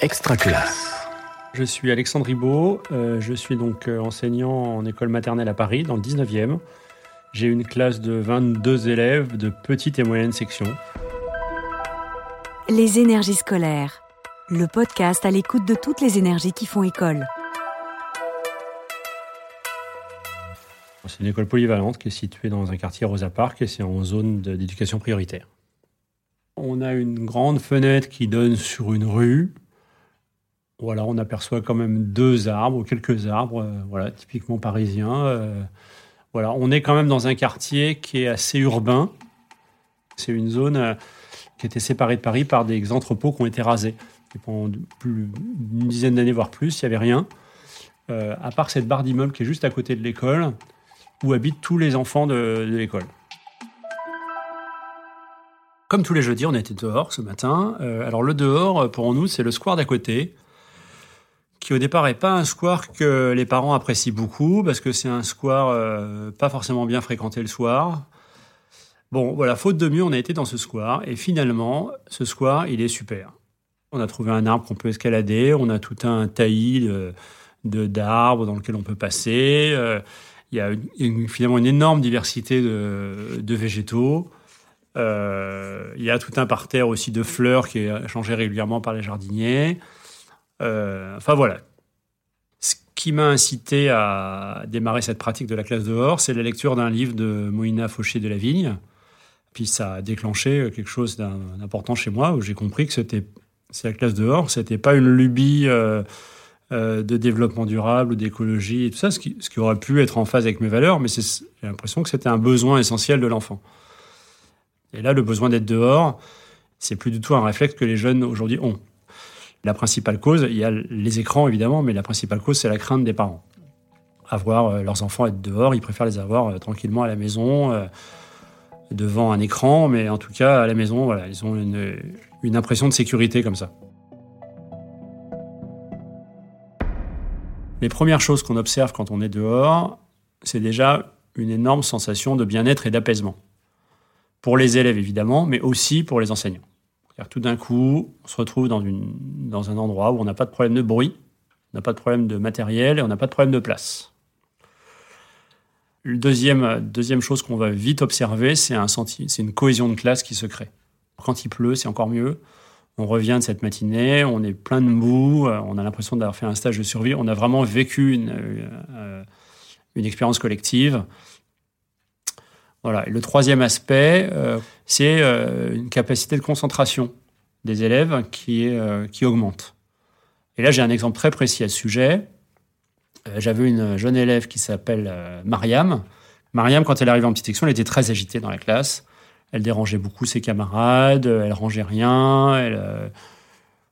Extra classe. Je suis Alexandre Ribaud, euh, je suis donc euh, enseignant en école maternelle à Paris, dans le 19e. J'ai une classe de 22 élèves de petite et moyenne section. Les énergies scolaires, le podcast à l'écoute de toutes les énergies qui font école. C'est une école polyvalente qui est située dans un quartier Rosa Park et c'est en zone de- d'éducation prioritaire. On a une grande fenêtre qui donne sur une rue. Voilà, on aperçoit quand même deux arbres quelques arbres, euh, voilà, typiquement parisiens. euh, voilà, on est quand même dans un quartier qui est assez urbain. C'est une zone euh, qui était séparée de Paris par des entrepôts qui ont été rasés. Pendant d'une dizaine d'années, voire plus, il n'y avait rien. À part cette barre d'immeuble qui est juste à côté de l'école, où habitent tous les enfants de, l'école. Comme tous les jeudis, on était dehors ce matin. Alors le dehors, pour nous, c'est le square d'à côté, qui au départ n'est pas un square que les parents apprécient beaucoup, parce que c'est un square euh, pas forcément bien fréquenté le soir. Bon, voilà, faute de mieux, on a été dans ce square, et finalement, ce square, il est super. On a trouvé un arbre qu'on peut escalader, on a tout un taillis de- d'arbres dans lequel on peut passer. euh, il y a finalement une énorme diversité de, de végétaux. Euh, il y a tout un parterre aussi de fleurs qui est changé régulièrement par les jardiniers. Euh, enfin voilà. Ce qui m'a incité à démarrer cette pratique de la classe dehors, c'est la lecture d'un livre de Moïna Fauché de la Vigne. Puis ça a déclenché quelque chose d'important chez moi, où j'ai compris que c'était la classe dehors, c'était pas une lubie euh, euh, de développement durable ou d'écologie et tout ça, ce qui, ce qui aurait pu être en phase avec mes valeurs, mais j'ai l'impression que c'était un besoin essentiel de l'enfant. Et là, le besoin d'être dehors, c'est plus du tout un réflexe que les jeunes aujourd'hui ont. La principale cause, il y a les écrans évidemment, mais la principale cause, c'est la crainte des parents. Avoir euh, leurs enfants être dehors, ils préfèrent les avoir euh, tranquillement à la maison, euh, devant un écran, mais en tout cas, à la maison, ils ont une, une impression de sécurité comme ça. Les premières choses qu'on observe quand on est dehors, c'est déjà une énorme sensation de bien-être et d'apaisement. Pour les élèves, évidemment, mais aussi pour les enseignants. C'est-à-dire, Tout d'un coup, on se retrouve dans, un endroit où on n'a pas de problème de bruit, on n'a pas de problème de matériel et on n'a pas de problème de place. Le deuxième, chose qu'on va vite observer, c'est un une cohésion de classe qui se crée. Quand il pleut, c'est encore mieux. On revient de cette matinée, on est plein de mou, euh, on a l'impression d'avoir fait un stage de survie. On a vraiment vécu une, euh, une expérience collective. Voilà. Et le troisième aspect, euh, c'est euh, une capacité de concentration des élèves euh, qui augmente. Et là, j'ai un exemple très précis à ce sujet. Euh, J'avais une jeune élève qui s'appelle Mariam. Mariam, quand elle arrivait en petite section, elle était très agitée dans la classe. Elle dérangeait beaucoup ses camarades, elle rangeait rien, elle,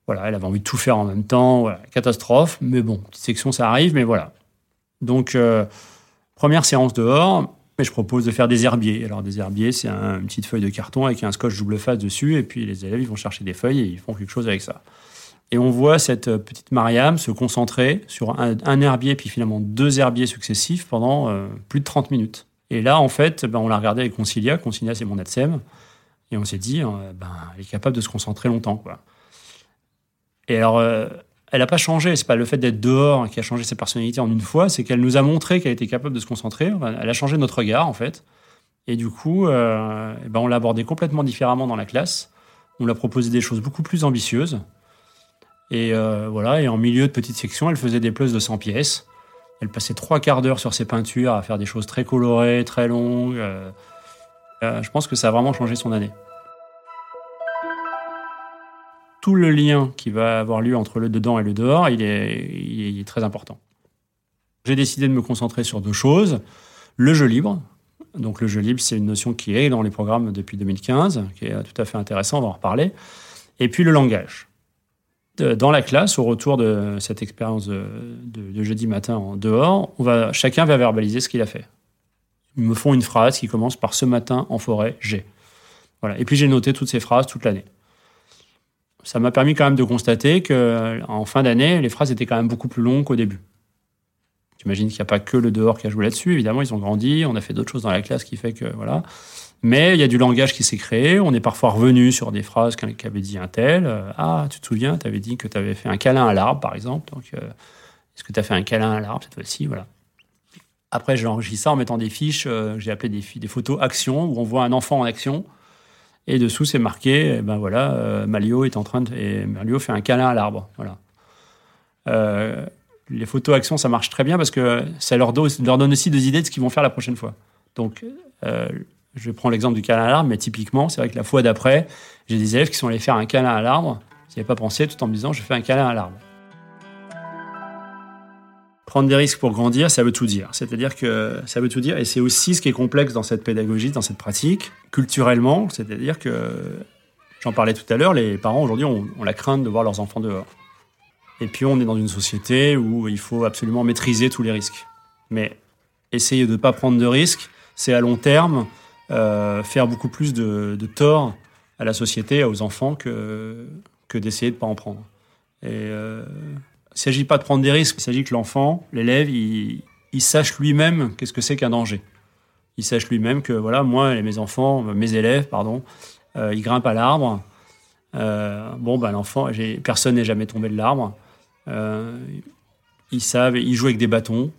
voilà, elle avait envie de tout faire en même temps. Catastrophe. Mais bon, petite section, ça arrive, mais voilà. Donc, première séance dehors, et je propose de faire des herbiers. Alors, des herbiers, c'est un- une petite feuille de carton avec un scotch double face dessus, et puis les élèves, ils vont chercher des feuilles et ils font quelque chose avec ça. Et on voit cette euh, petite Mariam se concentrer sur un, herbier, puis finalement deux herbiers successifs pendant euh, plus de 30 minutes. Et là, en fait, ben, on l'a regardé avec Concilia. Concilia, c'est mon ATSEM. Et on s'est dit, euh, ben, elle est capable de se concentrer longtemps. Quoi. Et alors, elle n'a pas changé. C'est pas le fait d'être dehors qui a changé sa personnalité en une fois. C'est qu'elle nous a montré qu'elle était capable de se concentrer. Elle a changé notre regard, en fait. Et du coup, euh, eh ben, on l'a abordé complètement différemment dans la classe. On lui a proposé des choses beaucoup plus ambitieuses. Et euh, voilà, et en milieu de petite section, elle faisait des pleuses de 100 pièces. Elle passait trois quarts d'heure sur ses peintures à faire des choses très colorées, très longues. Euh, je pense que ça a vraiment changé son année. Tout le lien qui va avoir lieu entre le dedans et le dehors, il est, très important. J'ai décidé de me concentrer sur deux choses. Le jeu libre. Donc le jeu libre, c'est une notion qui est dans les programmes depuis 2015, qui est tout à fait intéressant, on va en reparler. Et puis le langage dans la classe, au retour de cette expérience de, jeudi matin en dehors, chacun va verbaliser ce qu'il a fait. Ils me font une phrase qui commence par ce matin en forêt, j'ai. Voilà. Et puis j'ai noté toutes ces phrases toute l'année. Ça m'a permis quand même de constater que en fin d'année, les phrases étaient quand même beaucoup plus longues qu'au début. J'imagine qu'il n'y a pas que le dehors qui a joué là-dessus. Évidemment, ils ont grandi, on a fait d'autres choses dans la classe qui fait que voilà. Mais il y a du langage qui s'est créé. On est parfois revenu sur des phrases qu'avait dit un tel. Euh, ah, tu te souviens, tu avais dit que tu avais fait un câlin à l'arbre, par exemple. Donc, euh, est-ce que tu as fait un câlin à l'arbre cette fois-ci? Voilà. Après, j'ai enregistré ça en mettant des fiches, euh, j'ai appelé des, des, photos action, où on voit un enfant en action. Et dessous, c'est marqué, eh ben voilà, Malio est en train de, et Malio fait un câlin à l'arbre. Voilà. les photos action, ça marche très bien parce que ça leur, donne aussi des idées de ce qu'ils vont faire la prochaine fois. Donc, je prends l'exemple du câlin à l'arbre, mais typiquement, c'est vrai que la fois d'après, j'ai des élèves qui sont allés faire un câlin à l'arbre. Ils n'avaient pas pensé tout en me disant je fais un câlin à l'arbre. Prendre des risques pour grandir, ça veut tout dire. C'est-à-dire que ça veut tout dire, et c'est aussi ce qui est complexe dans cette pédagogie, dans cette pratique, culturellement. C'est-à-dire que, j'en parlais tout à l'heure, les parents aujourd'hui ont, la crainte de voir leurs enfants dehors. Et puis on est dans une société où il faut absolument maîtriser tous les risques. Mais essayer de ne pas prendre de risques, c'est à long terme euh, faire beaucoup plus de, de, tort à la société, aux enfants, que, que d'essayer de ne pas en prendre. Et euh, il ne s'agit pas de prendre des risques, il s'agit que l'enfant, l'élève, il, sache lui-même qu'est-ce que c'est qu'un danger. Il sache lui-même que, voilà, moi et mes enfants, mes élèves, pardon, euh, ils grimpent à l'arbre. Euh, bon, ben l'enfant, personne n'est jamais tombé de l'arbre. Euh, ils savent, ils jouent avec des bâtons.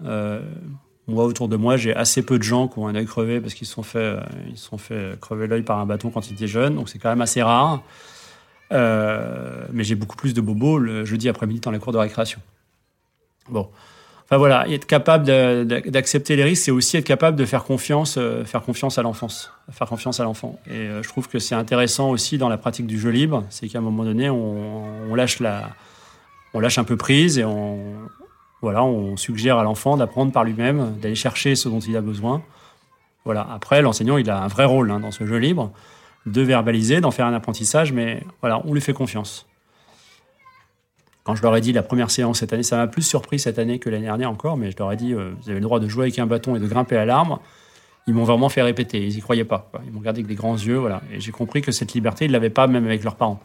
Moi, autour de moi, j'ai assez peu de gens qui ont un œil crevé parce qu'ils se sont fait, ils sont fait crever l'œil par un bâton quand ils étaient jeunes. Donc, c'est quand même assez rare. Euh, mais j'ai beaucoup plus de bobos le jeudi après-midi dans les cours de récréation. Bon. Enfin voilà, être capable d'accepter les risques, c'est aussi être capable de faire confiance, euh, faire confiance à l'enfance, faire confiance à l'enfant. Et je trouve que c'est intéressant aussi dans la pratique du jeu libre, c'est qu'à un moment donné, on, on, lâche la, on lâche un peu prise et on, voilà, on suggère à l'enfant d'apprendre par lui-même, d'aller chercher ce dont il a besoin. Voilà. Après, l'enseignant, il a un vrai rôle hein, dans ce jeu libre, de verbaliser, d'en faire un apprentissage, mais voilà, on lui fait confiance. Quand je leur ai dit la première séance cette année, ça m'a plus surpris cette année que l'année dernière encore, mais je leur ai dit, euh, vous avez le droit de jouer avec un bâton et de grimper à l'arbre. Ils m'ont vraiment fait répéter, ils y croyaient pas. Ils m'ont regardé avec des grands yeux, voilà. Et j'ai compris que cette liberté, ils l'avaient pas même avec leurs parents.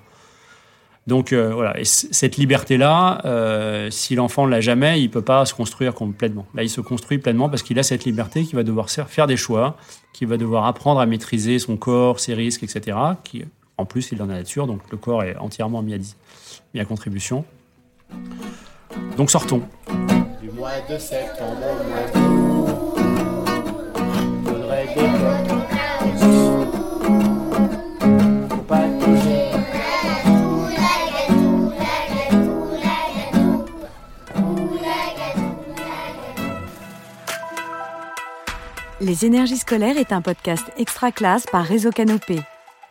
Donc euh, voilà, et cette liberté-là, euh, si l'enfant ne l'a jamais, il peut pas se construire complètement. Là, il se construit pleinement parce qu'il a cette liberté, qu'il va devoir faire des choix, qu'il va devoir apprendre à maîtriser son corps, ses risques, etc. Qui, en plus, il est dans la nature, donc le corps est entièrement mis à, mis contribution. Donc sortons. Du mois de septembre Les énergies scolaires est un podcast extra classe par Réseau Canopé.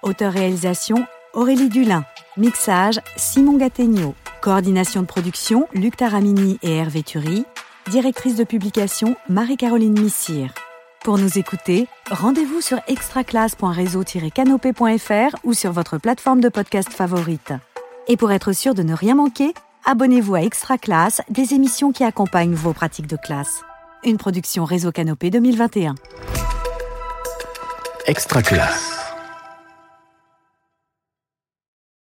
Auteur-réalisation Aurélie Dulin. Mixage Simon Gattegno. Coordination de production Luc Taramini et Hervé Thury. Directrice de publication Marie-Caroline Missire. Pour nous écouter, rendez-vous sur extraclasse.réseau-canopé.fr ou sur votre plateforme de podcast favorite. Et pour être sûr de ne rien manquer, abonnez-vous à Extra Classe, des émissions qui accompagnent vos pratiques de classe une production Réseau Canopé 2021. Extra classe.